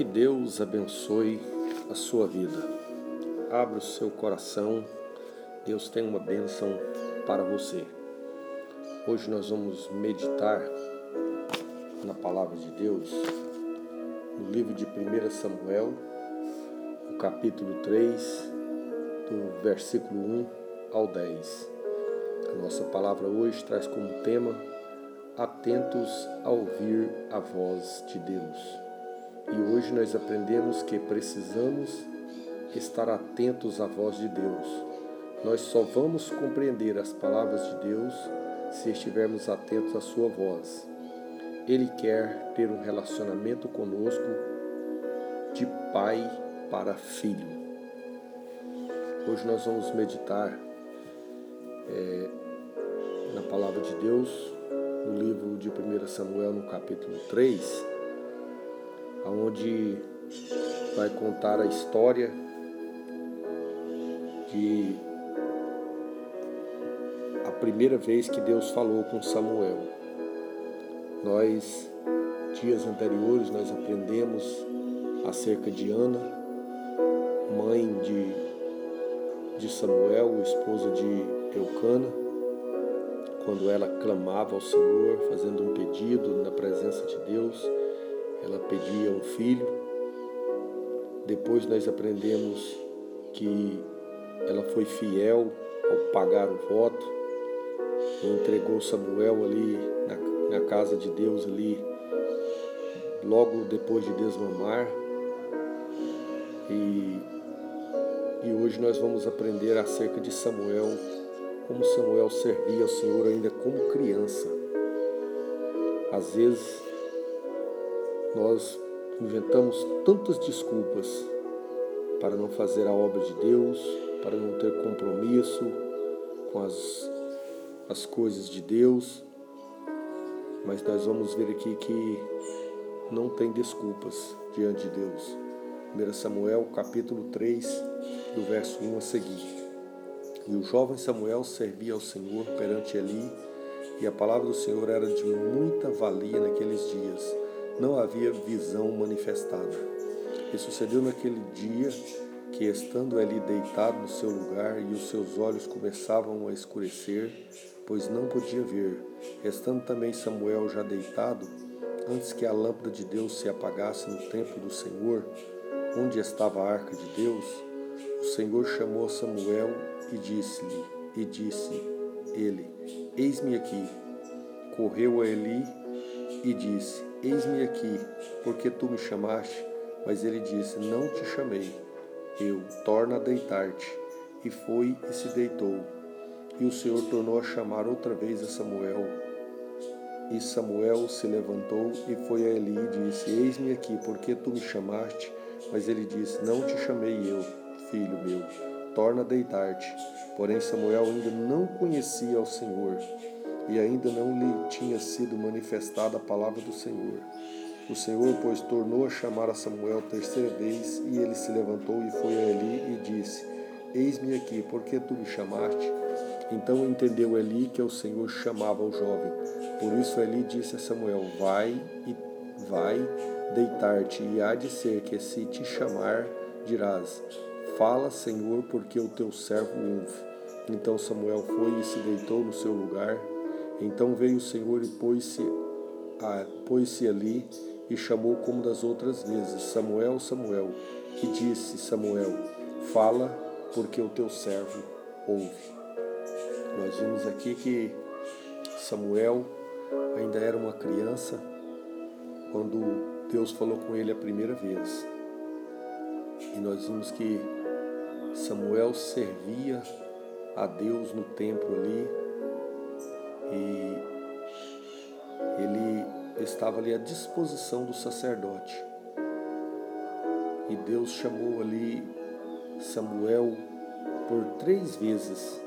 Que Deus abençoe a sua vida. Abra o seu coração. Deus tem uma bênção para você. Hoje nós vamos meditar na palavra de Deus no livro de 1 Samuel, no capítulo 3, do versículo 1 ao 10. A nossa palavra hoje traz como tema Atentos a ouvir a voz de Deus. E hoje nós aprendemos que precisamos estar atentos à voz de Deus. Nós só vamos compreender as palavras de Deus se estivermos atentos à sua voz. Ele quer ter um relacionamento conosco de pai para filho. Hoje nós vamos meditar é, na palavra de Deus, no livro de 1 Samuel, no capítulo 3 onde vai contar a história de a primeira vez que Deus falou com Samuel. Nós, dias anteriores, nós aprendemos acerca de Ana, mãe de, de Samuel, esposa de Eucana, quando ela clamava ao Senhor, fazendo um pedido na presença de Deus ela pedia um filho. Depois nós aprendemos que ela foi fiel ao pagar o voto entregou Samuel ali na, na casa de Deus ali logo depois de desmamar. E, e hoje nós vamos aprender acerca de Samuel, como Samuel servia ao Senhor ainda como criança. Às vezes nós inventamos tantas desculpas para não fazer a obra de Deus, para não ter compromisso com as, as coisas de Deus, mas nós vamos ver aqui que não tem desculpas diante de Deus. 1 Samuel capítulo 3, do verso 1 a seguir. E o jovem Samuel servia ao Senhor perante Eli, e a palavra do Senhor era de muita valia naqueles dias não havia visão manifestada. E sucedeu naquele dia que, estando ali deitado no seu lugar, e os seus olhos começavam a escurecer, pois não podia ver, estando também Samuel já deitado, antes que a lâmpada de Deus se apagasse no templo do Senhor, onde estava a arca de Deus, o Senhor chamou Samuel e disse-lhe, e disse ele: Eis-me aqui. Correu a Eli e disse: Eis-me aqui, porque tu me chamaste. Mas ele disse: Não te chamei. Eu, torna a deitar-te. E foi e se deitou. E o Senhor tornou a chamar outra vez a Samuel. E Samuel se levantou e foi a Eli e disse: Eis-me aqui, porque tu me chamaste. Mas ele disse: Não te chamei eu, filho meu. Torna a deitar-te. Porém, Samuel ainda não conhecia ao Senhor e ainda não lhe tinha sido manifestada a palavra do Senhor. O Senhor, pois, tornou a chamar a Samuel terceira vez, e ele se levantou e foi a Eli e disse: Eis-me aqui, porque tu me chamaste? Então entendeu Eli que o Senhor chamava o jovem. Por isso Eli disse a Samuel: Vai e vai deitar-te, e há de ser que se te chamar, dirás: Fala, Senhor, porque o teu servo ouve. Então Samuel foi e se deitou no seu lugar. Então veio o Senhor e pôs-se pôs ali e chamou como das outras vezes, Samuel, Samuel. E disse Samuel, fala, porque o teu servo ouve. Nós vimos aqui que Samuel ainda era uma criança quando Deus falou com ele a primeira vez. E nós vimos que Samuel servia a Deus no templo ali, e ele estava ali à disposição do sacerdote. E Deus chamou ali Samuel por três vezes,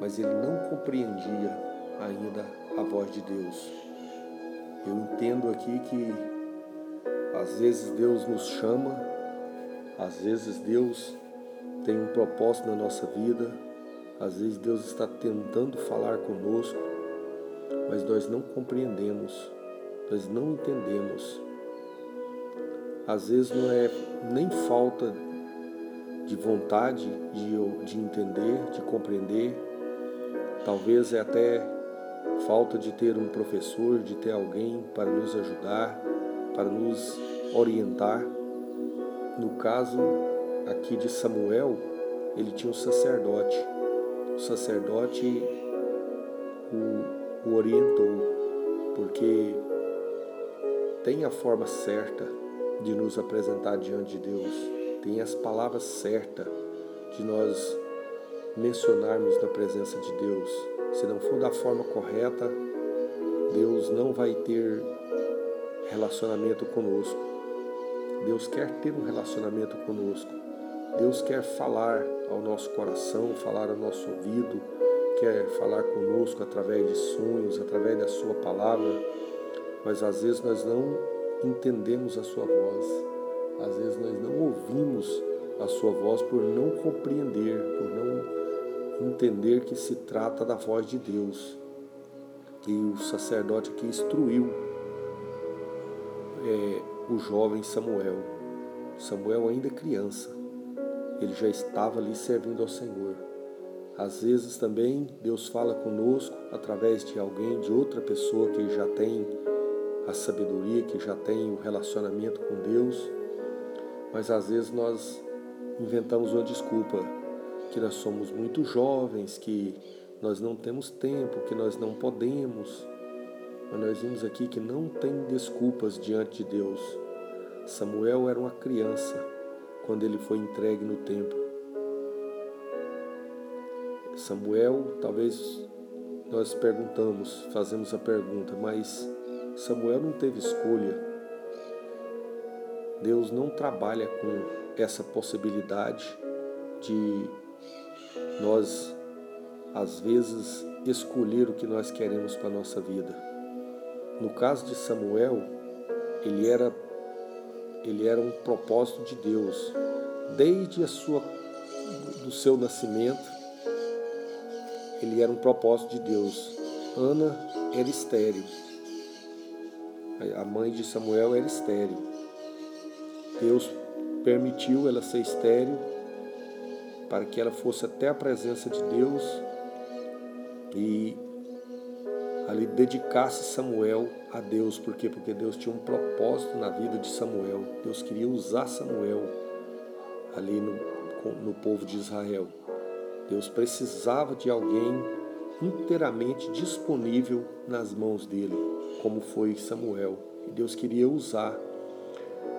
mas ele não compreendia ainda a voz de Deus. Eu entendo aqui que às vezes Deus nos chama, às vezes Deus tem um propósito na nossa vida, às vezes Deus está tentando falar conosco, mas nós não compreendemos, nós não entendemos. às vezes não é nem falta de vontade de, de entender, de compreender, talvez é até falta de ter um professor, de ter alguém para nos ajudar, para nos orientar. No caso aqui de Samuel, ele tinha um sacerdote. O sacerdote o, o orientou, porque tem a forma certa de nos apresentar diante de Deus, tem as palavras certas de nós mencionarmos na presença de Deus. Se não for da forma correta, Deus não vai ter relacionamento conosco. Deus quer ter um relacionamento conosco. Deus quer falar ao nosso coração, falar ao nosso ouvido, quer falar conosco através de sonhos, através da Sua palavra mas às vezes nós não entendemos a sua voz, às vezes nós não ouvimos a sua voz por não compreender, por não entender que se trata da voz de Deus. E o sacerdote que instruiu é, o jovem Samuel. Samuel ainda é criança, ele já estava ali servindo ao Senhor. Às vezes também Deus fala conosco através de alguém, de outra pessoa que já tem a sabedoria, que já tem o relacionamento com Deus, mas às vezes nós inventamos uma desculpa, que nós somos muito jovens, que nós não temos tempo, que nós não podemos. Mas nós vimos aqui que não tem desculpas diante de Deus. Samuel era uma criança quando ele foi entregue no templo. Samuel, talvez nós perguntamos, fazemos a pergunta, mas Samuel não teve escolha. Deus não trabalha com essa possibilidade de nós, às vezes, escolher o que nós queremos para a nossa vida. No caso de Samuel, ele era, ele era um propósito de Deus. Desde a sua, do seu nascimento, ele era um propósito de Deus. Ana era estéril a mãe de Samuel era estéril. Deus permitiu ela ser estéril para que ela fosse até a presença de Deus e ali dedicasse Samuel a Deus, por quê? Porque Deus tinha um propósito na vida de Samuel. Deus queria usar Samuel ali no, no povo de Israel. Deus precisava de alguém inteiramente disponível nas mãos dele, como foi Samuel. E Deus queria usar.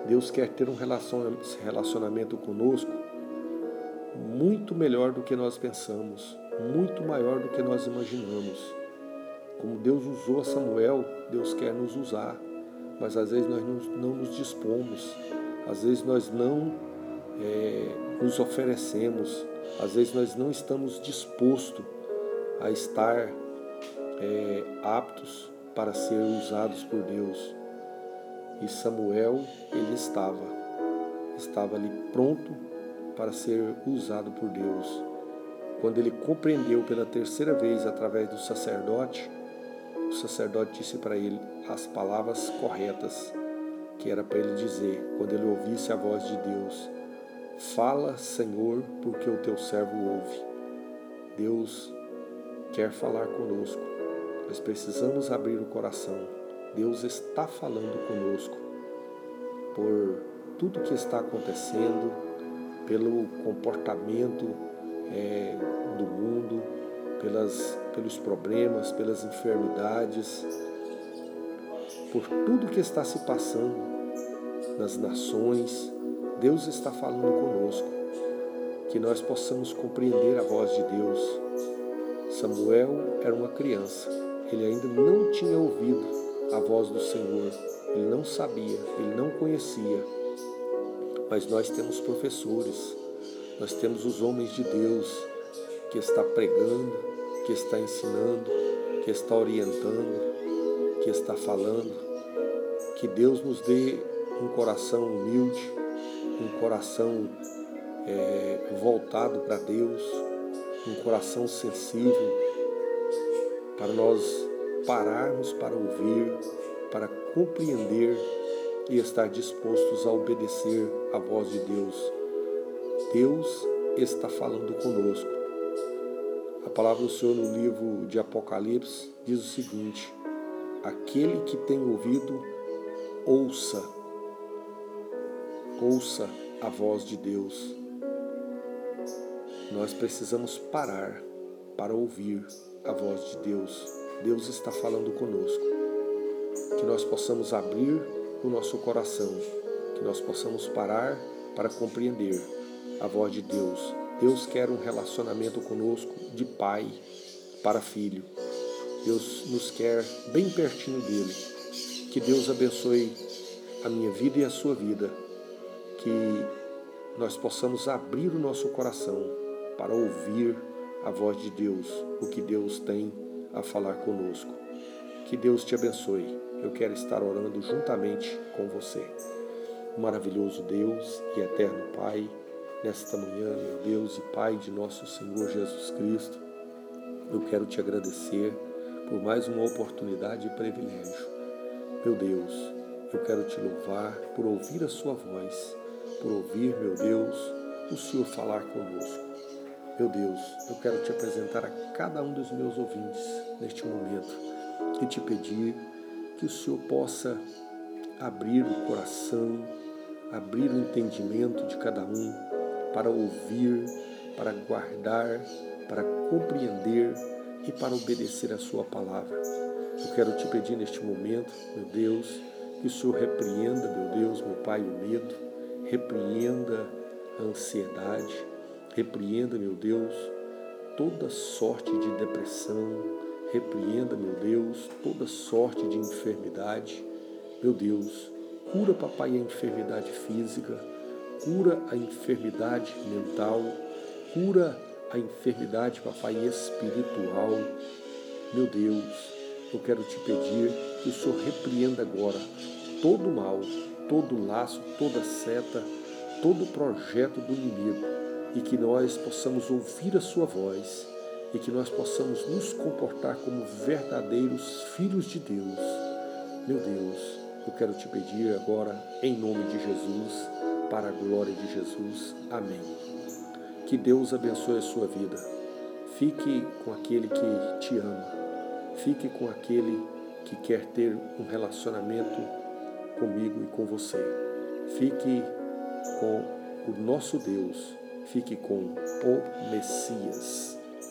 Deus quer ter um relacionamento conosco muito melhor do que nós pensamos, muito maior do que nós imaginamos. Como Deus usou Samuel, Deus quer nos usar, mas às vezes nós não nos dispomos, às vezes nós não é, nos oferecemos, às vezes nós não estamos dispostos a estar é, aptos para ser usados por Deus. E Samuel, ele estava, estava ali pronto para ser usado por Deus. Quando ele compreendeu pela terceira vez através do sacerdote, o sacerdote disse para ele as palavras corretas que era para ele dizer quando ele ouvisse a voz de Deus: Fala, Senhor, porque o teu servo ouve. Deus quer falar conosco. Nós precisamos abrir o coração. Deus está falando conosco por tudo que está acontecendo, pelo comportamento é, do mundo, pelas, pelos problemas, pelas enfermidades, por tudo que está se passando nas nações. Deus está falando conosco. Que nós possamos compreender a voz de Deus Samuel era uma criança, ele ainda não tinha ouvido a voz do Senhor, ele não sabia, ele não conhecia. Mas nós temos professores, nós temos os homens de Deus que está pregando, que está ensinando, que está orientando, que está falando. Que Deus nos dê um coração humilde, um coração é, voltado para Deus, um coração sensível, para nós pararmos para ouvir, para compreender e estar dispostos a obedecer à voz de Deus. Deus está falando conosco. A palavra do Senhor no livro de Apocalipse diz o seguinte: Aquele que tem ouvido, ouça, ouça a voz de Deus. Nós precisamos parar para ouvir a voz de Deus. Deus está falando conosco. Que nós possamos abrir o nosso coração, que nós possamos parar para compreender a voz de Deus. Deus quer um relacionamento conosco de pai para filho. Deus nos quer bem pertinho dele. Que Deus abençoe a minha vida e a sua vida. Que nós possamos abrir o nosso coração para ouvir a voz de Deus, o que Deus tem a falar conosco. Que Deus te abençoe. Eu quero estar orando juntamente com você. Maravilhoso Deus e eterno Pai, nesta manhã, meu Deus e Pai de nosso Senhor Jesus Cristo, eu quero te agradecer por mais uma oportunidade e privilégio. Meu Deus, eu quero te louvar por ouvir a Sua voz, por ouvir, meu Deus, o Senhor falar conosco. Meu Deus, eu quero te apresentar a cada um dos meus ouvintes neste momento e te pedir que o Senhor possa abrir o coração, abrir o entendimento de cada um para ouvir, para guardar, para compreender e para obedecer a Sua palavra. Eu quero te pedir neste momento, meu Deus, que o Senhor repreenda, meu Deus, meu Pai, o medo, repreenda a ansiedade, Repreenda, meu Deus, toda sorte de depressão, repreenda, meu Deus, toda sorte de enfermidade. Meu Deus, cura, papai, a enfermidade física, cura a enfermidade mental, cura a enfermidade, papai, espiritual. Meu Deus, eu quero te pedir que o Senhor repreenda agora todo mal, todo laço, toda seta, todo projeto do inimigo e que nós possamos ouvir a Sua voz e que nós possamos nos comportar como verdadeiros filhos de Deus. Meu Deus, eu quero te pedir agora, em nome de Jesus, para a glória de Jesus. Amém. Que Deus abençoe a sua vida. Fique com aquele que te ama. Fique com aquele que quer ter um relacionamento comigo e com você. Fique com o nosso Deus Fique com o Messias.